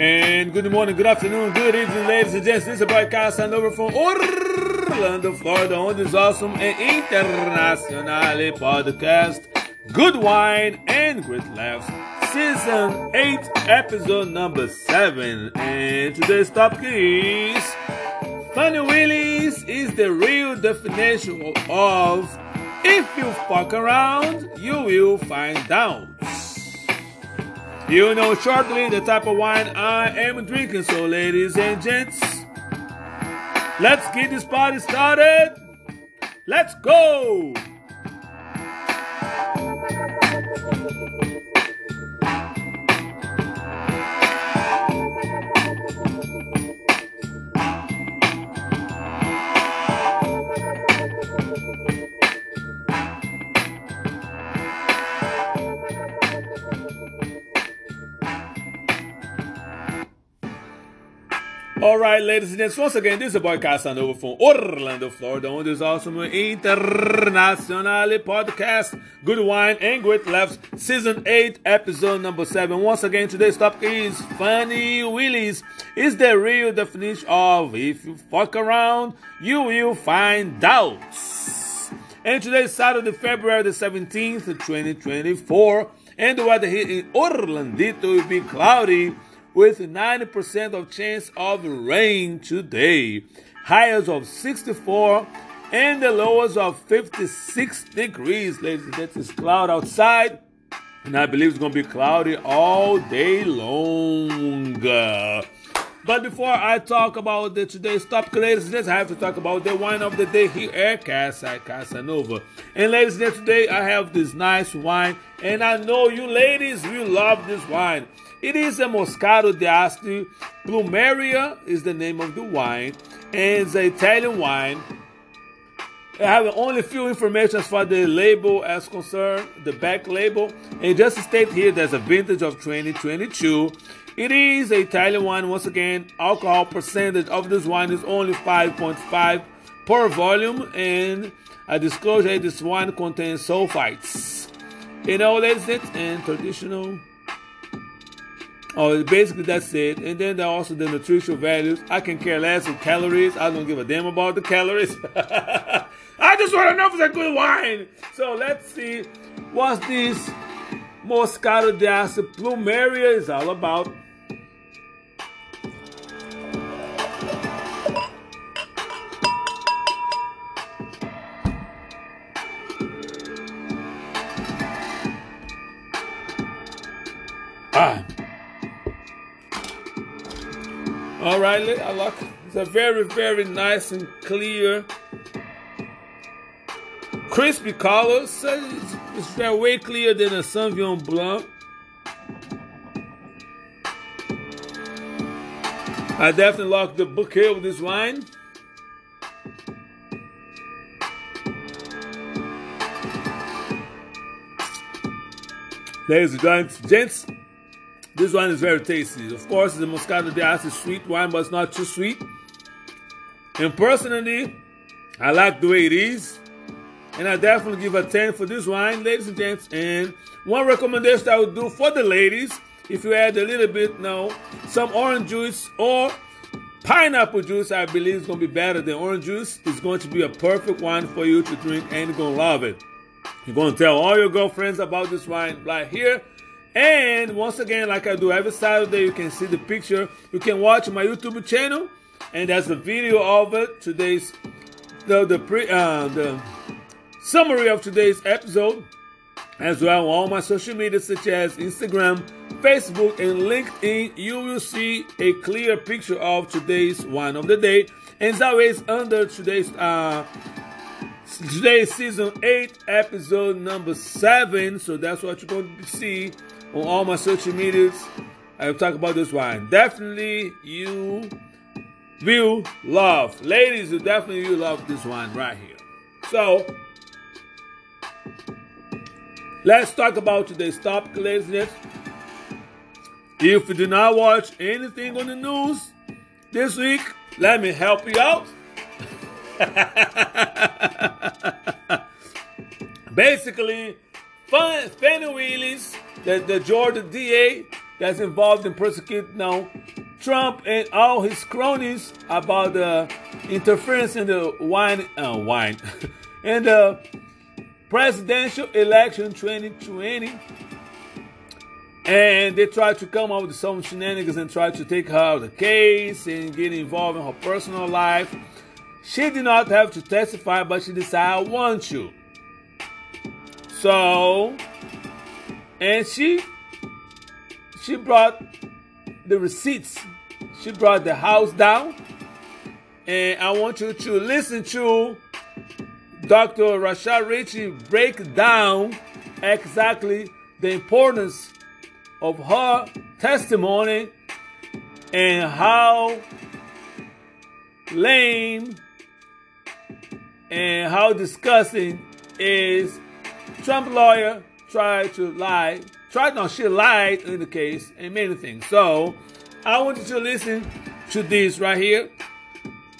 And good morning, good afternoon, good evening, ladies and gents. This is a broadcast on over from Orlando, Florida, on this awesome and international podcast, Good Wine and Great Laughs, Season 8, Episode number 7. And today's topic is Fani Willis is the real definition of if you fuck around, you will find out. You know shortly the type of wine I am drinking, so ladies and gents, let's get this party started. Let's go! All right, ladies and gents, once again, this is a podcast on over from Orlando, Florida, on this awesome international podcast, Good Wine and Great Laughs, Season 8, Episode number 7. Once again, today's topic is Fani Willis. Is the real definition of if you fuck around, you will find out. And today's Saturday, February the 17th, 2024, and the weather here in Orlando will be cloudy with 90% of chance of rain today. Highs of 64 and the lows of 56 degrees, ladies and gentlemen. It's cloud outside, and I believe it's going to be cloudy all day long. But before I talk about the today's topic, ladies and gentlemen, I have to talk about the wine of the day here at Casa Casanova. And ladies and gentlemen, today I have this nice wine, and I know you ladies will love this wine. It is a Moscato d'Asti. Plumeria is the name of the wine, and it's an Italian wine. I have only few information as far the label as concerned, the back label, and just state here, there's a vintage of 2022. It is an Italian wine. Once again, alcohol percentage of this wine is only 5.5 per volume, and a disclosure: this wine contains sulfites. You know, that's it, and traditional Oh, basically that's it. And then there also the nutritional values. I can care less with calories. I don't give a damn about the calories. I just want to know if it's a good wine. So let's see what this Moscato d'Asti Plumeria is all about. Ah. All right, I like it's a very, very nice and clear, crispy color. So it's, it's way clearer than a Sauvignon Blanc. I definitely like the bouquet of this wine. Ladies and gents, this wine is very tasty. Of course, the Moscato d'Asti is sweet wine, but it's not too sweet. And personally, I like the way it is. And I definitely give a 10 for this wine, ladies and gents. And one recommendation I would do for the ladies, if you add a little bit, now, some orange juice or pineapple juice, I believe is going to be better than orange juice. It's going to be a perfect wine for you to drink and you're going to love it. You're going to tell all your girlfriends about this wine right here and once again, like I do every Saturday, you can see the picture. You can watch my YouTube channel, and there's a video of it. Today's the the pre uh, the summary of today's episode, as well on all my social media such as Instagram, Facebook, and LinkedIn. You will see a clear picture of today's one of the day, and as always under today's uh today's season 8 episode number 7 so that's what you're going to see on all my social medias. I will talk about this wine. Definitely you will love. Ladies, you definitely will love this wine right here. So let's talk about today's topic, ladies and gents. If you do not watch anything on the news this week, let me help you out. Basically, Fani Willis the, the Georgia DA that's involved in persecuting now Trump and all his cronies about the interference in the wine, uh, wine, in the presidential election 2020. And they tried to come up with some shenanigans and try to take her out of the case and get involved in her personal life. She did not have to testify, but she decided, I want to. So, and she she brought the receipts. She brought the house down. And I want you to listen to Dr. Rashad Richey break down exactly the importance of her testimony and how lame and how disgusting is Trump lawyer tried to lie, tried no, she lied in the case and many things. So I want you to listen to this right here.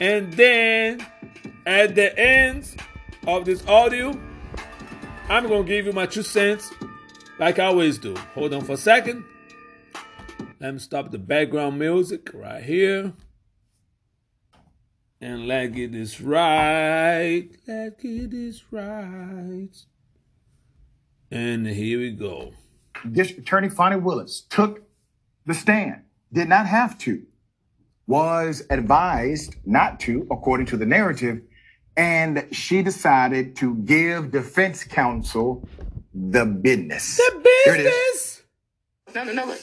And then at the end of this audio, I'm going to give you my two cents like I always do. Hold on for a second. Let me stop the background music right here. And let's get this right. Let's get this right. And here we go. District Attorney Fani Willis took the stand, did not have to, was advised not to, according to the narrative, and she decided to give defense counsel the business. The business? No, no, no.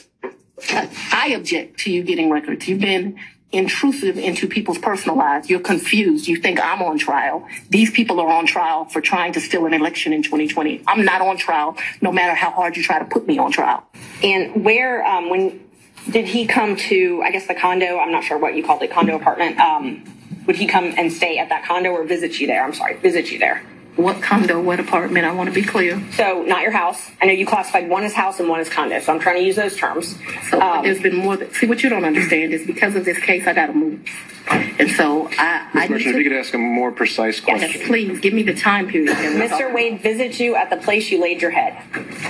I object to you getting records. You've been intrusive into people's personal lives. You're confused. You think I'm on trial. These people are on trial for trying to steal an election in 2020. I'm not on trial, no matter how hard you try to put me on trial. And where, um, when did he come to, I guess the condo, I'm not sure what you called it, condo apartment, um, would he come and stay at that condo or visit you there? I'm sorry, visit you there? What condo, what apartment? I want to be clear. So not your house. I know you classified one as house and one as condo. So I'm trying to use those terms. So Um, there's been more. That, see, what you don't understand is because of this case, I got to move, and so I. I need Commissioner, if you could ask a more precise question. Yes. question. please give me the time period. Mr. Wade visited you at the place you laid your head.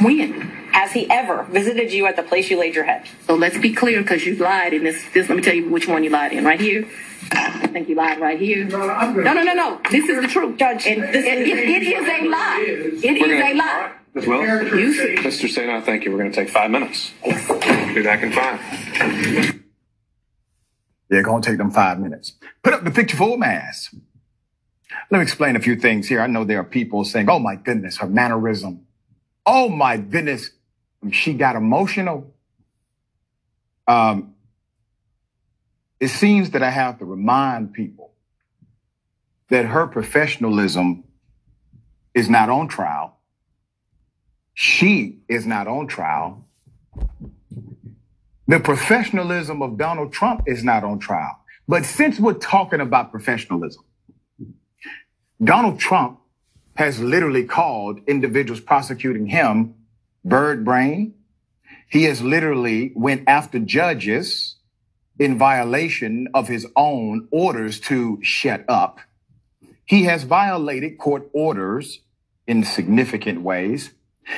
when? Has he ever visited you at the place you laid your head? So let's be clear, because you lied in this. This. Let me tell you which one you lied in. Right here. I think you lied right here. No, no, no, no. This is the truth, Judge, And this it, is- it, it is a lie. It We're is a lie. Ms. Willis? You see. Mr. Sena, thank you. We're going to take five minutes. Be back in five. They're going to take them five minutes. Put up the picture full mask. Let me explain a few things here. I know there are people saying, oh my goodness, her mannerism. Oh my goodness, she got emotional. Um, it seems that I have to remind people that her professionalism is not on trial. She is not on trial. The professionalism of Donald Trump is not on trial. But since we're talking about professionalism, Donald Trump has literally called individuals prosecuting him bird brain. He has literally went after judges in violation of his own orders to shut up. He has violated court orders in significant ways.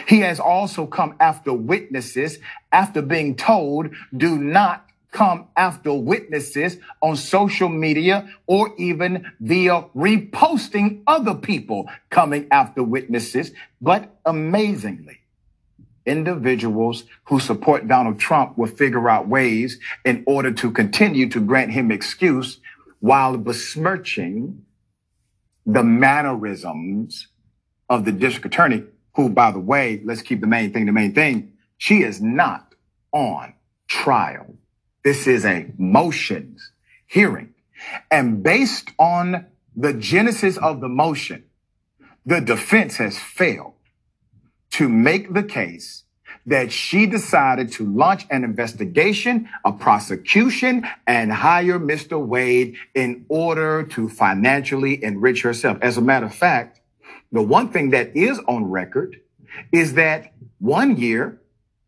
He has also come after witnesses after being told, do not come after witnesses on social media or even via reposting other people coming after witnesses. But amazingly, individuals who support Donald Trump will figure out ways in order to continue to grant him excuse while besmirching the mannerisms of the district attorney, who, by the way, let's keep the main thing the main thing. She is not on trial. This is a motions hearing. And based on the genesis of the motion, the defense has failed to make the case that she decided to launch an investigation, a prosecution, and hire Mr. Wade in order to financially enrich herself. As a matter of fact, the one thing that is on record is that one year,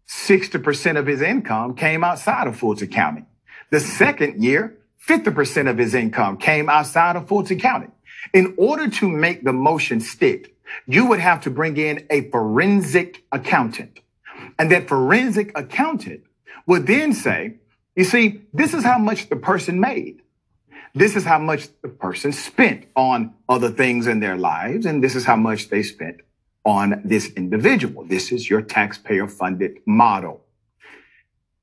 60% of his income came outside of Fulton County. The second year, 50% of his income came outside of Fulton County. In order to make the motion stick, you would have to bring in a forensic accountant. And that forensic accountant would then say, you see, this is how much the person made. This is how much the person spent on other things in their lives, and this is how much they spent on this individual. This is your taxpayer funded model.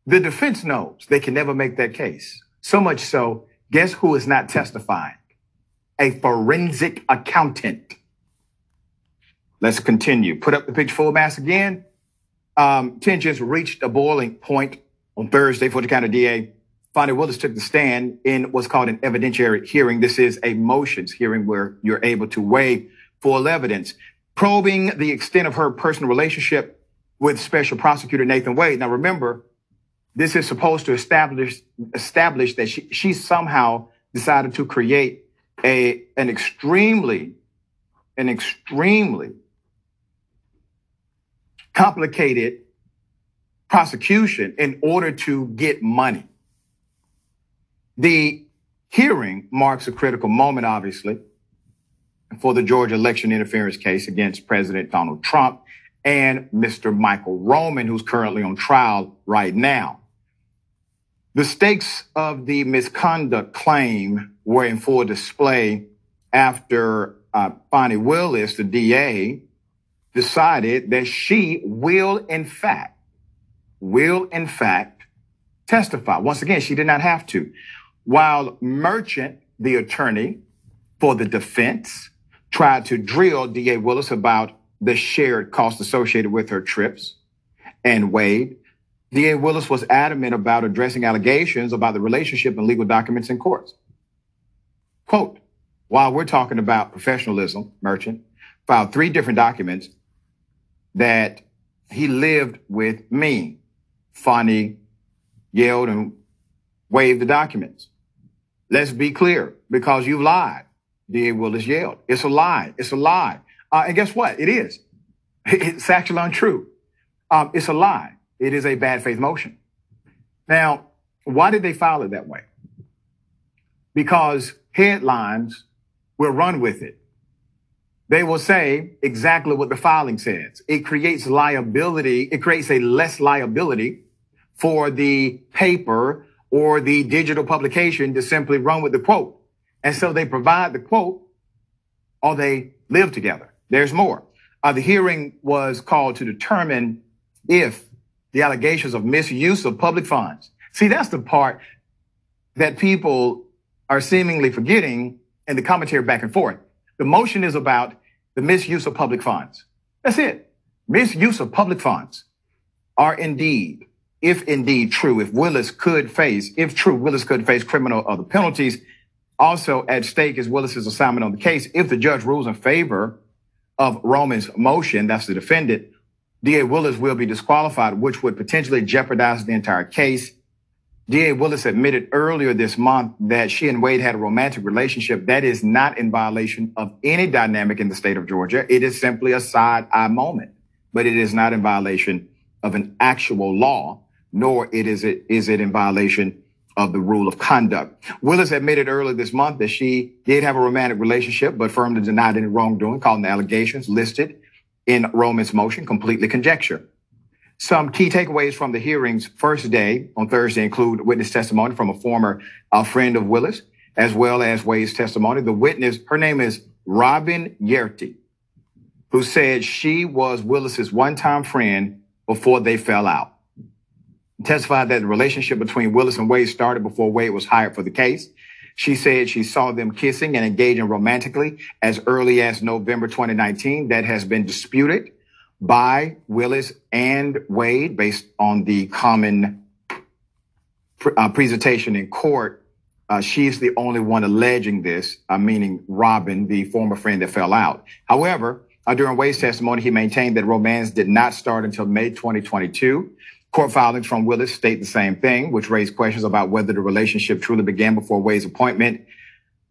The defense knows they can never make that case. So much so, guess who is not testifying? A forensic accountant. Let's continue. Put up the picture full mass again. Um, tensions reached a boiling point on Thursday for the county DA. Fani Willis took the stand in what's called an evidentiary hearing. This is a motions hearing where you're able to weigh full evidence, probing the extent of her personal relationship with Special Prosecutor Nathan Wade. Now, remember, this is supposed to establish establish that she, she somehow decided to create a an extremely an extremely complicated prosecution in order to get money. The hearing marks a critical moment, obviously, for the Georgia election interference case against President Donald Trump and Mr. Michael Roman, who's currently on trial right now. The stakes of the misconduct claim were in full display after uh, Fani Willis, the DA, decided that she will, in fact, will, in fact, testify. Once again, she did not have to. While Merchant, the attorney for the defense, tried to drill DA Willis about the shared costs associated with her trips and Wade, DA Willis was adamant about addressing allegations about the relationship and legal documents in courts. Quote, while we're talking about professionalism, Merchant filed three different documents that he lived with me. Fani yelled and waved the documents. Let's be clear, because you lied. D.A. Willis yelled. It's a lie. It's a lie. Uh, and guess what? It is. It's actually untrue. Um, it's a lie. It is a bad faith motion. Now, why did they file it that way? Because headlines will run with it. They will say exactly what the filing says. It creates liability. It creates a less liability for the paper or the digital publication to simply run with the quote. And so they provide the quote or they live together. There's more. Uh, the hearing was called to determine if the allegations of misuse of public funds. See, that's the part that people are seemingly forgetting in the commentary back and forth. The motion is about the misuse of public funds. That's it. Misuse of public funds are indeed if indeed true, if Willis could face, if true, Willis could face criminal other penalties. Also at stake is Willis's assignment on the case. If the judge rules in favor of Roman's motion, that's the defendant, DA Willis will be disqualified, which would potentially jeopardize the entire case. DA Willis admitted earlier this month that she and Wade had a romantic relationship that is not in violation of any dynamic in the state of Georgia. It is simply a side eye moment, but it is not in violation of an actual law nor it is it is it in violation of the rule of conduct. Willis admitted earlier this month that she did have a romantic relationship, but firmly denied any wrongdoing, calling the allegations listed in Roman's motion completely conjecture. Some key takeaways from the hearing's first day on Thursday include witness testimony from a former uh, friend of Willis, as well as Wade's testimony. The witness, her name is Robin Yeartie, who said she was Willis's one-time friend before they fell out testified that the relationship between Willis and Wade started before Wade was hired for the case. She said she saw them kissing and engaging romantically as early as November 2019. That has been disputed by Willis and Wade based on the common uh, presentation in court. Uh, she's the only one alleging this, uh, meaning Robin, the former friend that fell out. However, uh, during Wade's testimony, he maintained that romance did not start until May 2022. Court filings from Willis state the same thing, which raised questions about whether the relationship truly began before Wade's appointment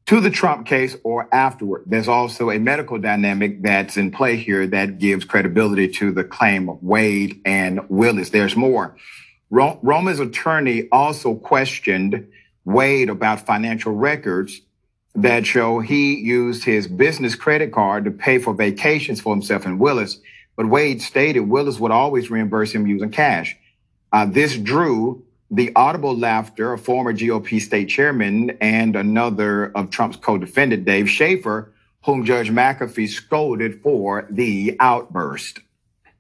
to the Trump case or afterward. There's also a medical dynamic that's in play here that gives credibility to the claim of Wade and Willis. There's more. Roman's attorney also questioned Wade about financial records that show he used his business credit card to pay for vacations for himself and Willis. But Wade stated Willis would always reimburse him using cash. Uh, this drew the audible laughter of former GOP state chairman and another of Trump's co-defendant, Dave Shafer, whom Judge McAfee scolded for the outburst.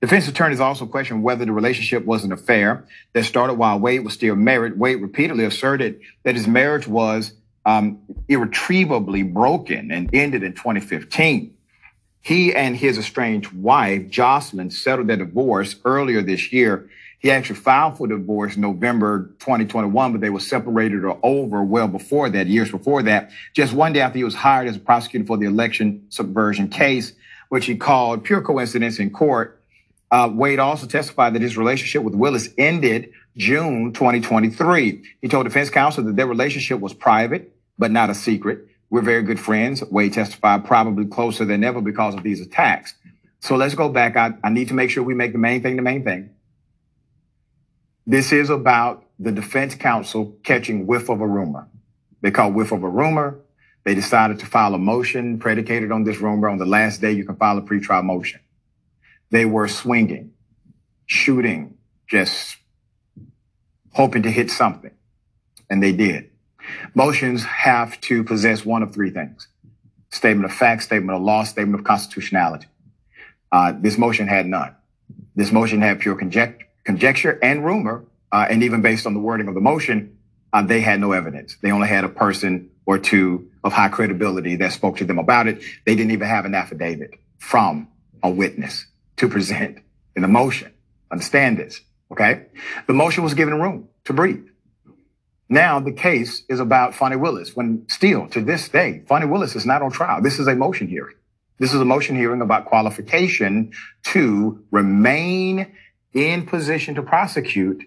Defense attorneys also questioned whether the relationship was an affair that started while Wade was still married. Wade repeatedly asserted that his marriage was um, irretrievably broken and ended in 2015. He and his estranged wife, Jocelyn, settled their divorce earlier this year. He actually filed for divorce in November 2021, but they were separated or over well before that, years before that. Just one day after he was hired as a prosecutor for the election subversion case, which he called pure coincidence in court. Uh, Wade also testified that his relationship with Willis ended June 2023. He told defense counsel that their relationship was private, but not a secret. We're very good friends. Wade testified probably closer than ever because of these attacks. So let's go back. I, I need to make sure we make the main thing the main thing. This is about the defense counsel catching whiff of a rumor. They caught whiff of a rumor. They decided to file a motion predicated on this rumor. On the last day, you can file a pretrial motion. They were swinging, shooting, just hoping to hit something. And they did. Motions have to possess one of three things. Statement of fact, statement of law, statement of constitutionality. Uh, this motion had none. This motion had pure conjecture, conjecture and rumor. Uh, and even based on the wording of the motion, uh, they had no evidence. They only had a person or two of high credibility that spoke to them about it. They didn't even have an affidavit from a witness to present in the motion. Understand this. Okay. The motion was given room to breathe. Now the case is about Fani Willis when still to this day, Fani Willis is not on trial. This is a motion hearing. This is a motion hearing about qualification to remain in position to prosecute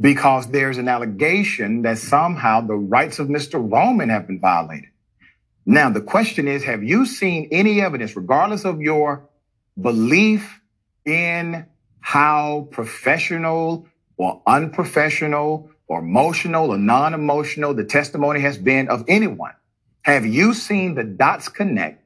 because there's an allegation that somehow the rights of Mr. Roman have been violated. Now, the question is, have you seen any evidence, regardless of your belief in how professional or unprofessional or emotional or non-emotional the testimony has been of anyone. Have you seen the dots connect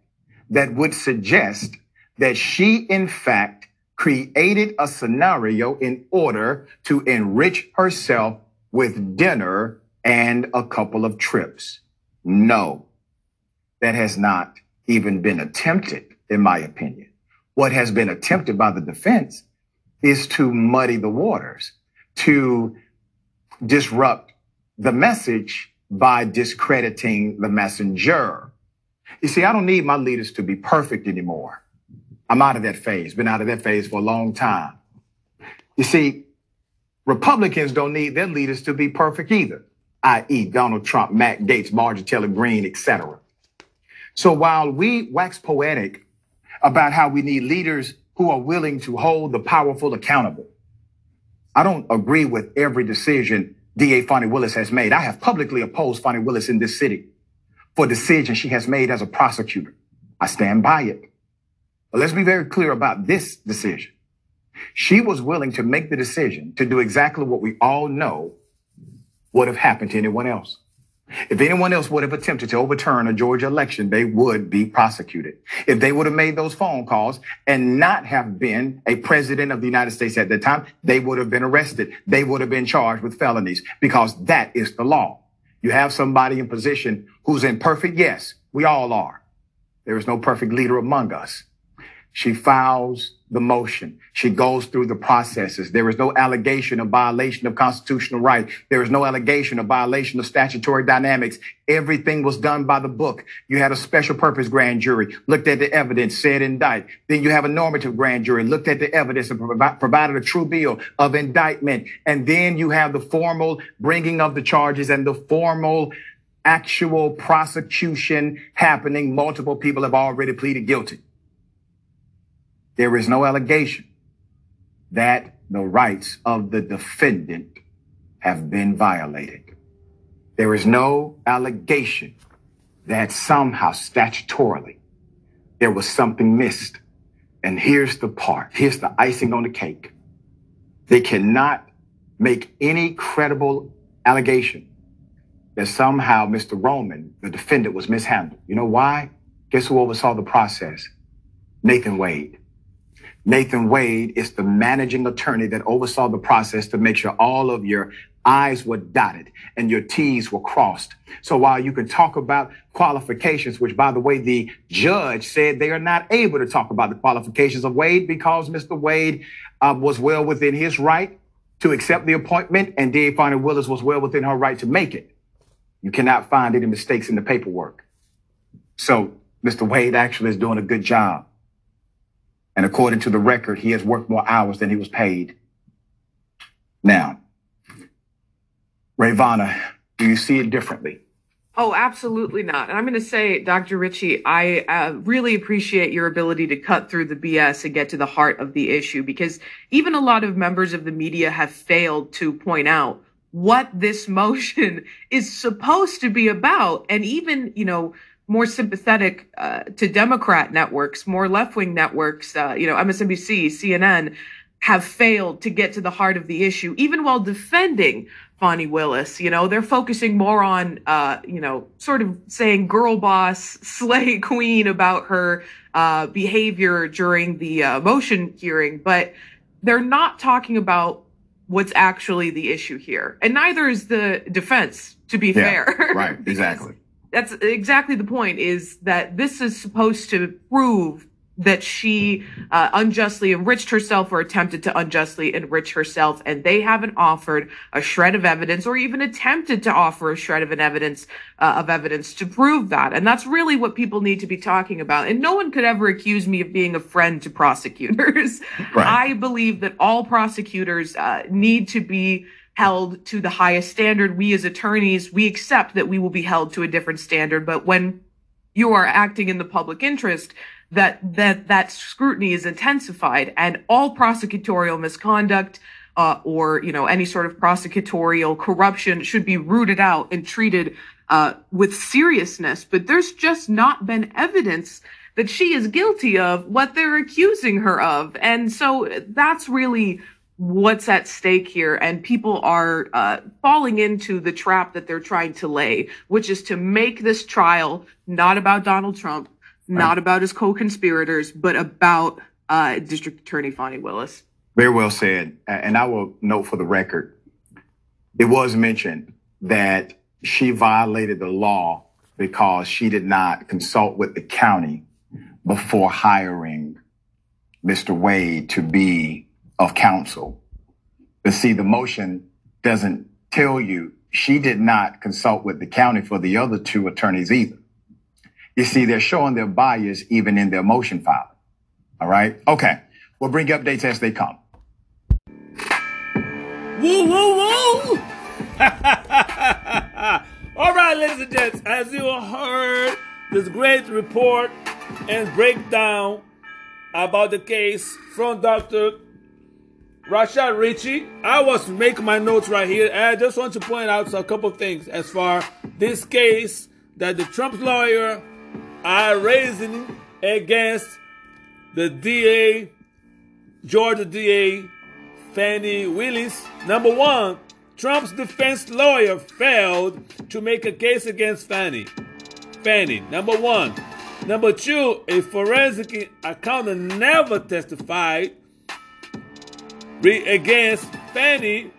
that would suggest that she, in fact, created a scenario in order to enrich herself with dinner and a couple of trips? No, that has not even been attempted, in my opinion. What has been attempted by the defense is to muddy the waters, to disrupt the message by discrediting the messenger. You see, I don't need my leaders to be perfect anymore. I'm out of that phase, been out of that phase for a long time. You see, Republicans don't need their leaders to be perfect either, i.e. Donald Trump, Matt Gaetz, Marjorie Taylor Greene, etc. So while we wax poetic about how we need leaders who are willing to hold the powerful accountable. I don't agree with every decision DA Fani Willis has made. I have publicly opposed Fani Willis in this city for decisions she has made as a prosecutor. I stand by it. But let's be very clear about this decision. She was willing to make the decision to do exactly what we all know would have happened to anyone else. If anyone else would have attempted to overturn a Georgia election, they would be prosecuted. If they would have made those phone calls and not have been a president of the United States at that time, they would have been arrested. They would have been charged with felonies because that is the law. You have somebody in position who's imperfect. Yes, we all are. There is no perfect leader among us. She files the motion. She goes through the processes. There is no allegation of violation of constitutional right. There is no allegation of violation of statutory dynamics. Everything was done by the book. You had a special purpose grand jury, looked at the evidence, said indict. Then you have a normative grand jury, looked at the evidence and provided a true bill of indictment. And then you have the formal bringing of the charges and the formal actual prosecution happening. Multiple people have already pleaded guilty. There is no allegation that the rights of the defendant have been violated. There is no allegation that somehow statutorily there was something missed. And here's the part. Here's the icing on the cake. They cannot make any credible allegation that somehow Mr. Roman, the defendant, was mishandled. You know why? Guess who oversaw the process? Nathan Wade. Nathan Wade is the managing attorney that oversaw the process to make sure all of your I's were dotted and your T's were crossed. So while you can talk about qualifications, which by the way, the judge said they are not able to talk about the qualifications of Wade because Mr. Wade uh, was well within his right to accept the appointment and Dave Fani Willis was well within her right to make it. You cannot find any mistakes in the paperwork. So Mr. Wade actually is doing a good job. And according to the record, he has worked more hours than he was paid. Now, Rayyvana, do you see it differently? Oh, absolutely not. And I'm going to say, Dr. Richey, I uh, really appreciate your ability to cut through the BS and get to the heart of the issue because even a lot of members of the media have failed to point out what this motion is supposed to be about. And even, you know, more sympathetic uh, to Democrat networks, more left wing networks, uh, you know, MSNBC, CNN, have failed to get to the heart of the issue, even while defending Fani Willis. You know, they're focusing more on, uh, you know, sort of saying girl boss, slay queen about her uh, behavior during the uh, motion hearing, but they're not talking about what's actually the issue here. And neither is the defense, to be Yeah, fair. right, exactly. That's exactly the point is that this is supposed to prove that she uh, unjustly enriched herself or attempted to unjustly enrich herself. And they haven't offered a shred of evidence or even attempted to offer a shred of an evidence uh, of evidence to prove that. And that's really what people need to be talking about. And no one could ever accuse me of being a friend to prosecutors. Right. i believe that all prosecutors uh, need to be held to the highest standard. We as attorneys, we accept that we will be held to a different standard, but when you are acting in the public interest, that that that scrutiny is intensified, and all prosecutorial misconduct uh, or you know any sort of prosecutorial corruption should be rooted out and treated uh, with seriousness. But there's just not been evidence that she is guilty of what they're accusing her of, and so that's really what's at stake here and people are uh, falling into the trap that they're trying to lay which is to make this trial not about donald trump not about his co-conspirators but about uh, district attorney Fani willis Very well said. And I will note for the record, it was mentioned that she violated the law because she did not consult with the county before hiring Mr. Wade to be of counsel. But see, the motion doesn't tell you she did not consult with the county for the other two attorneys either. You see, they're showing their bias even in their motion filing. All right. Okay. We'll bring updates as they come. Woo, woo, woo! All right, ladies and gents, as you heard this great report and breakdown about the case from Dr. Rashad Richey, I was making my notes right here, I just want to point out a couple things as far this case that the Trump lawyer are raising against the DA, Georgia DA, Fani Willis. Number one, Trump's defense lawyer failed to make a case against Fani. Fani, number one. Number two, a forensic accountant never testified against Fani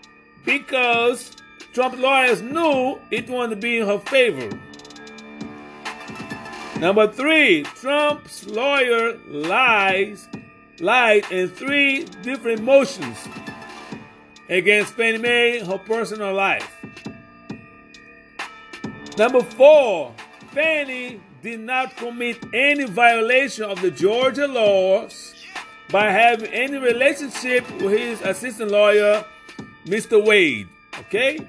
because Trump lawyers knew it wanted to be in her favor. Number three, Trump's lawyer lies, lied in three different motions against Fani Mae, her personal life. Number four, Fani did not commit any violation of the Georgia laws by having any relationship with his assistant lawyer, Mr. Wade. Okay?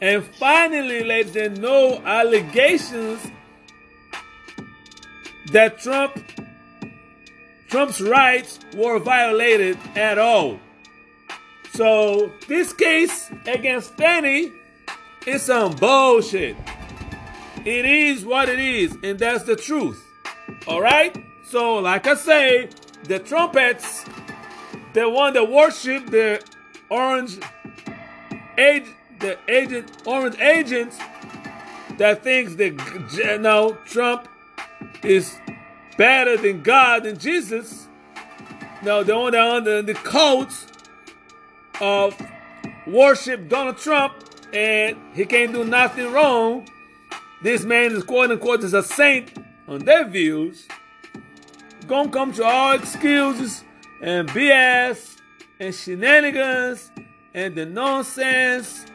And finally, ladies and no allegations that Trump Trump's rights were violated at all. So this case against Fani is some bullshit. It is what it is, and that's the truth. All right. So, like I say, the trumpets, the one that worship the orange age, the agent, orange agents that thinks that you know Trump is better than God and Jesus. no, the one that under the cult of worship Donald Trump, and he can't do nothing wrong. This man is quote unquote is a saint on their views. Gonna come to all excuses and BS and shenanigans and the nonsense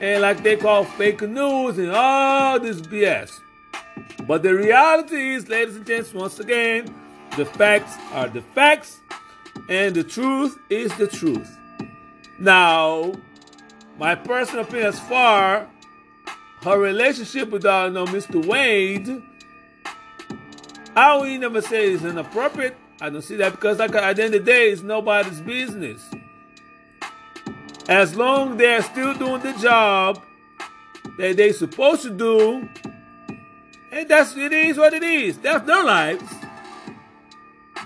and like they call fake news and all this BS. But the reality is, ladies and gents, once again, the facts are the facts and the truth is the truth. Now, my personal opinion as far her relationship with uh, no, Mr. Wade, I would never say it's inappropriate. I don't see that because like at the end of the day, it's nobody's business. As long they're still doing the job that they're supposed to do, and that's it is what it is. That's their lives.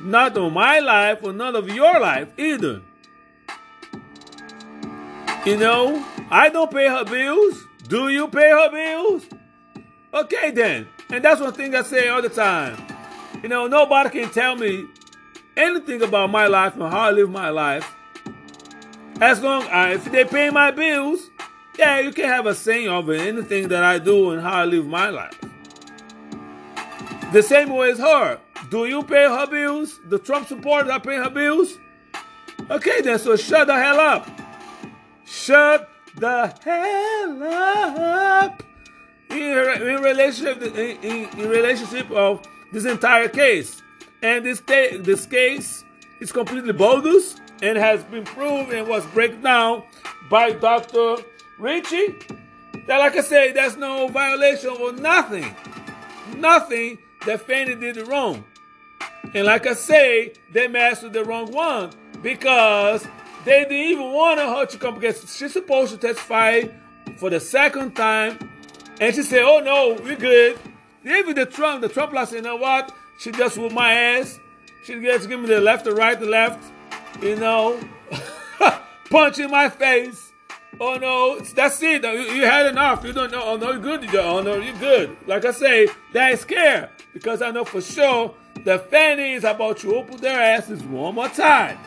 Not on my life or none of your life either. You know, I don't pay her bills. Do you pay her bills? Okay then. And that's one thing I say all the time. You know, nobody can tell me anything about my life and how I live my life. As long as if they pay my bills, yeah, you can have a say over anything that I do and how I live my life. The same way as her. Do you pay her bills? The Trump supporters are paying her bills? Okay then, so shut the hell up. Shut the hell up. In, in relationship, in, in, in relationship of this entire case, and this this case is completely bogus and has been proven and was break down by Dr. Richey. That, like I say, there's no violation or nothing, nothing that Fani did wrong. And like I say, they mastered the wrong one because they didn't even want her to come because she's supposed to testify for the second time. And she said, oh no, we're good. Even the Trump, the Trump last, you know what? She just whooped my ass. She just give me the left, the right, the left. You know, punch in my face. Oh no, that's it. You, had enough. You don't know. Oh no, you're good. Oh no, you're good. Like I say, that is scared because I know for sure the Fani is about to open their asses one more time.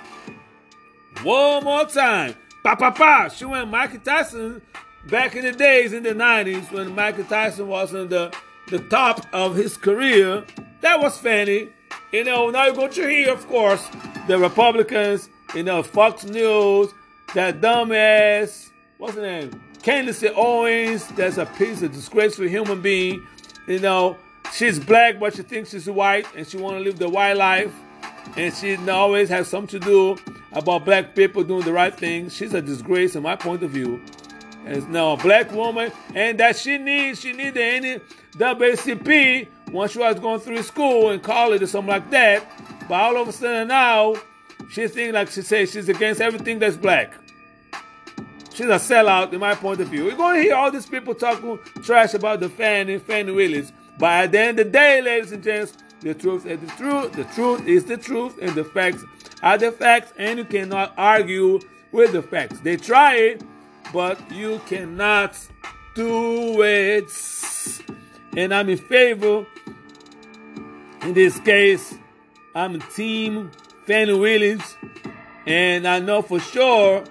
One more time. Pa pa pa. She went Mike Tyson back in the days in the 90s when Mike Tyson was in the, the top of his career. That was Fani. You know, now you're going to hear, of course, the Republicans, you know, Fox News, that dumbass, what's her name? Candace Owens, that's a piece of disgraceful human being. You know, she's black, but she thinks she's white and she want to live the white life. And she always has something to do about black people doing the right thing. She's a disgrace in my point of view. Now a black woman, and that she needs, she needs the NAACP once she was going through school and college or something like that. But all of a sudden now, she thinks like she says she's against everything that's black. She's a sellout in my point of view. We're going to hear all these people talking trash about the Fani, Fani Willis. But at the end of the day, ladies and gents, the truth is the truth. The truth is the truth, and the facts are the facts, and you cannot argue with the facts. They try it, but you cannot do it. And I'm in favor. In this case, I'm team Fani Williams. and I know for sure.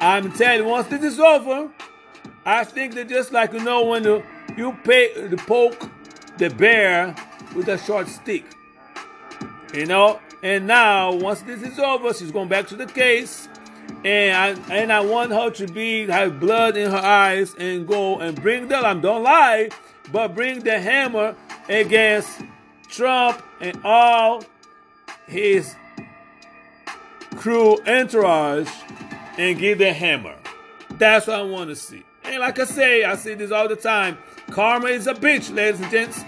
I'm telling you, once this is over, I think that just like you know when the, you pay the poke the bear with a short stick. You know? And now, once this is over, she's going back to the case. And I, and I want her to be have blood in her eyes and go and bring the lamb. Don't lie, but bring the hammer against Trump and all his crew entourage and give the hammer. That's what I want to see. And like I say, I see this all the time. Karma is a bitch, ladies and gents.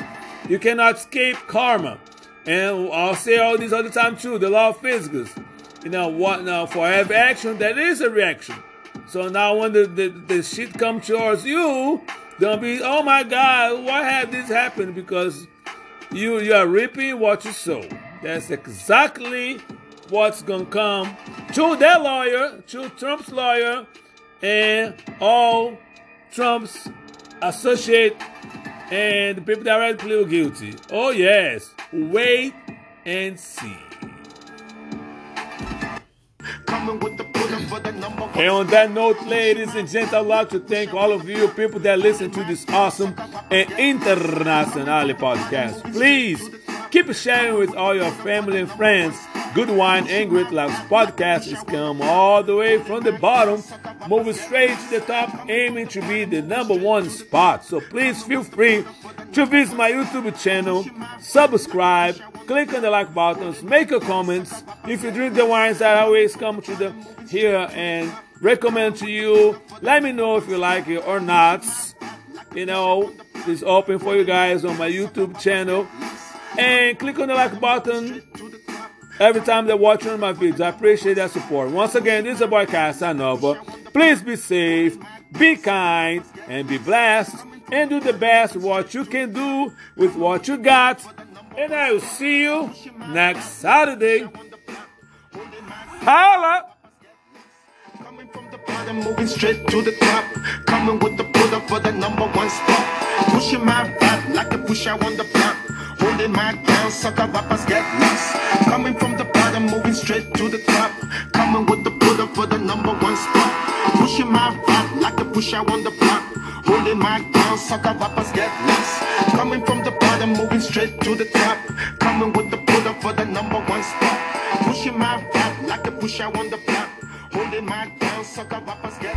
You cannot escape karma. And I'll say all this other time too, the law of physics. You know, what now for every action that is a reaction. So now when the, the, the shit comes towards you, don't be, oh my God, why have this happened? Because you you are reaping what you sow. That's exactly what's gonna come to their lawyer, to Trump's lawyer, and all Trump's associate and the people that already plead guilty. Oh yes, wait and see. And on that note, ladies and gents, I'd like to thank all of you people that listen to this awesome and international podcast. Please keep sharing with all your family and friends. Good Wine and Great Loves podcast is come all the way from the bottom, moving straight to the top, aiming to be the number one spot. So please feel free to visit my YouTube channel, subscribe, click on the like buttons, make your comments. If you drink the wines that I always come to the here and recommend to you, let me know if you like it or not. You know, it's open for you guys on my YouTube channel. And click on the like button every time they're watching my videos. I appreciate that support. Once again, this is a boy Casanova. Please be safe, be kind, and be blessed. And do the best what you can do with what you got. And I will see you next Saturday. Holla! Coming from the bottom, moving straight to the top. Coming with the puller for the number one spot. Pushing my vibe like a push out on the block. Holding my ground, sucker rappers get lost. Coming from the bottom, moving straight to the top. Coming with the puller for the number one spot. Pushing my vibe like a push out on the block. Holding my ground, sucker rappers get lost. Coming from the bottom, moving straight to the top. Coming with the puller for the number one spot. Pushing my vibe like a push out on the block. Holding my ground, sucker rappers get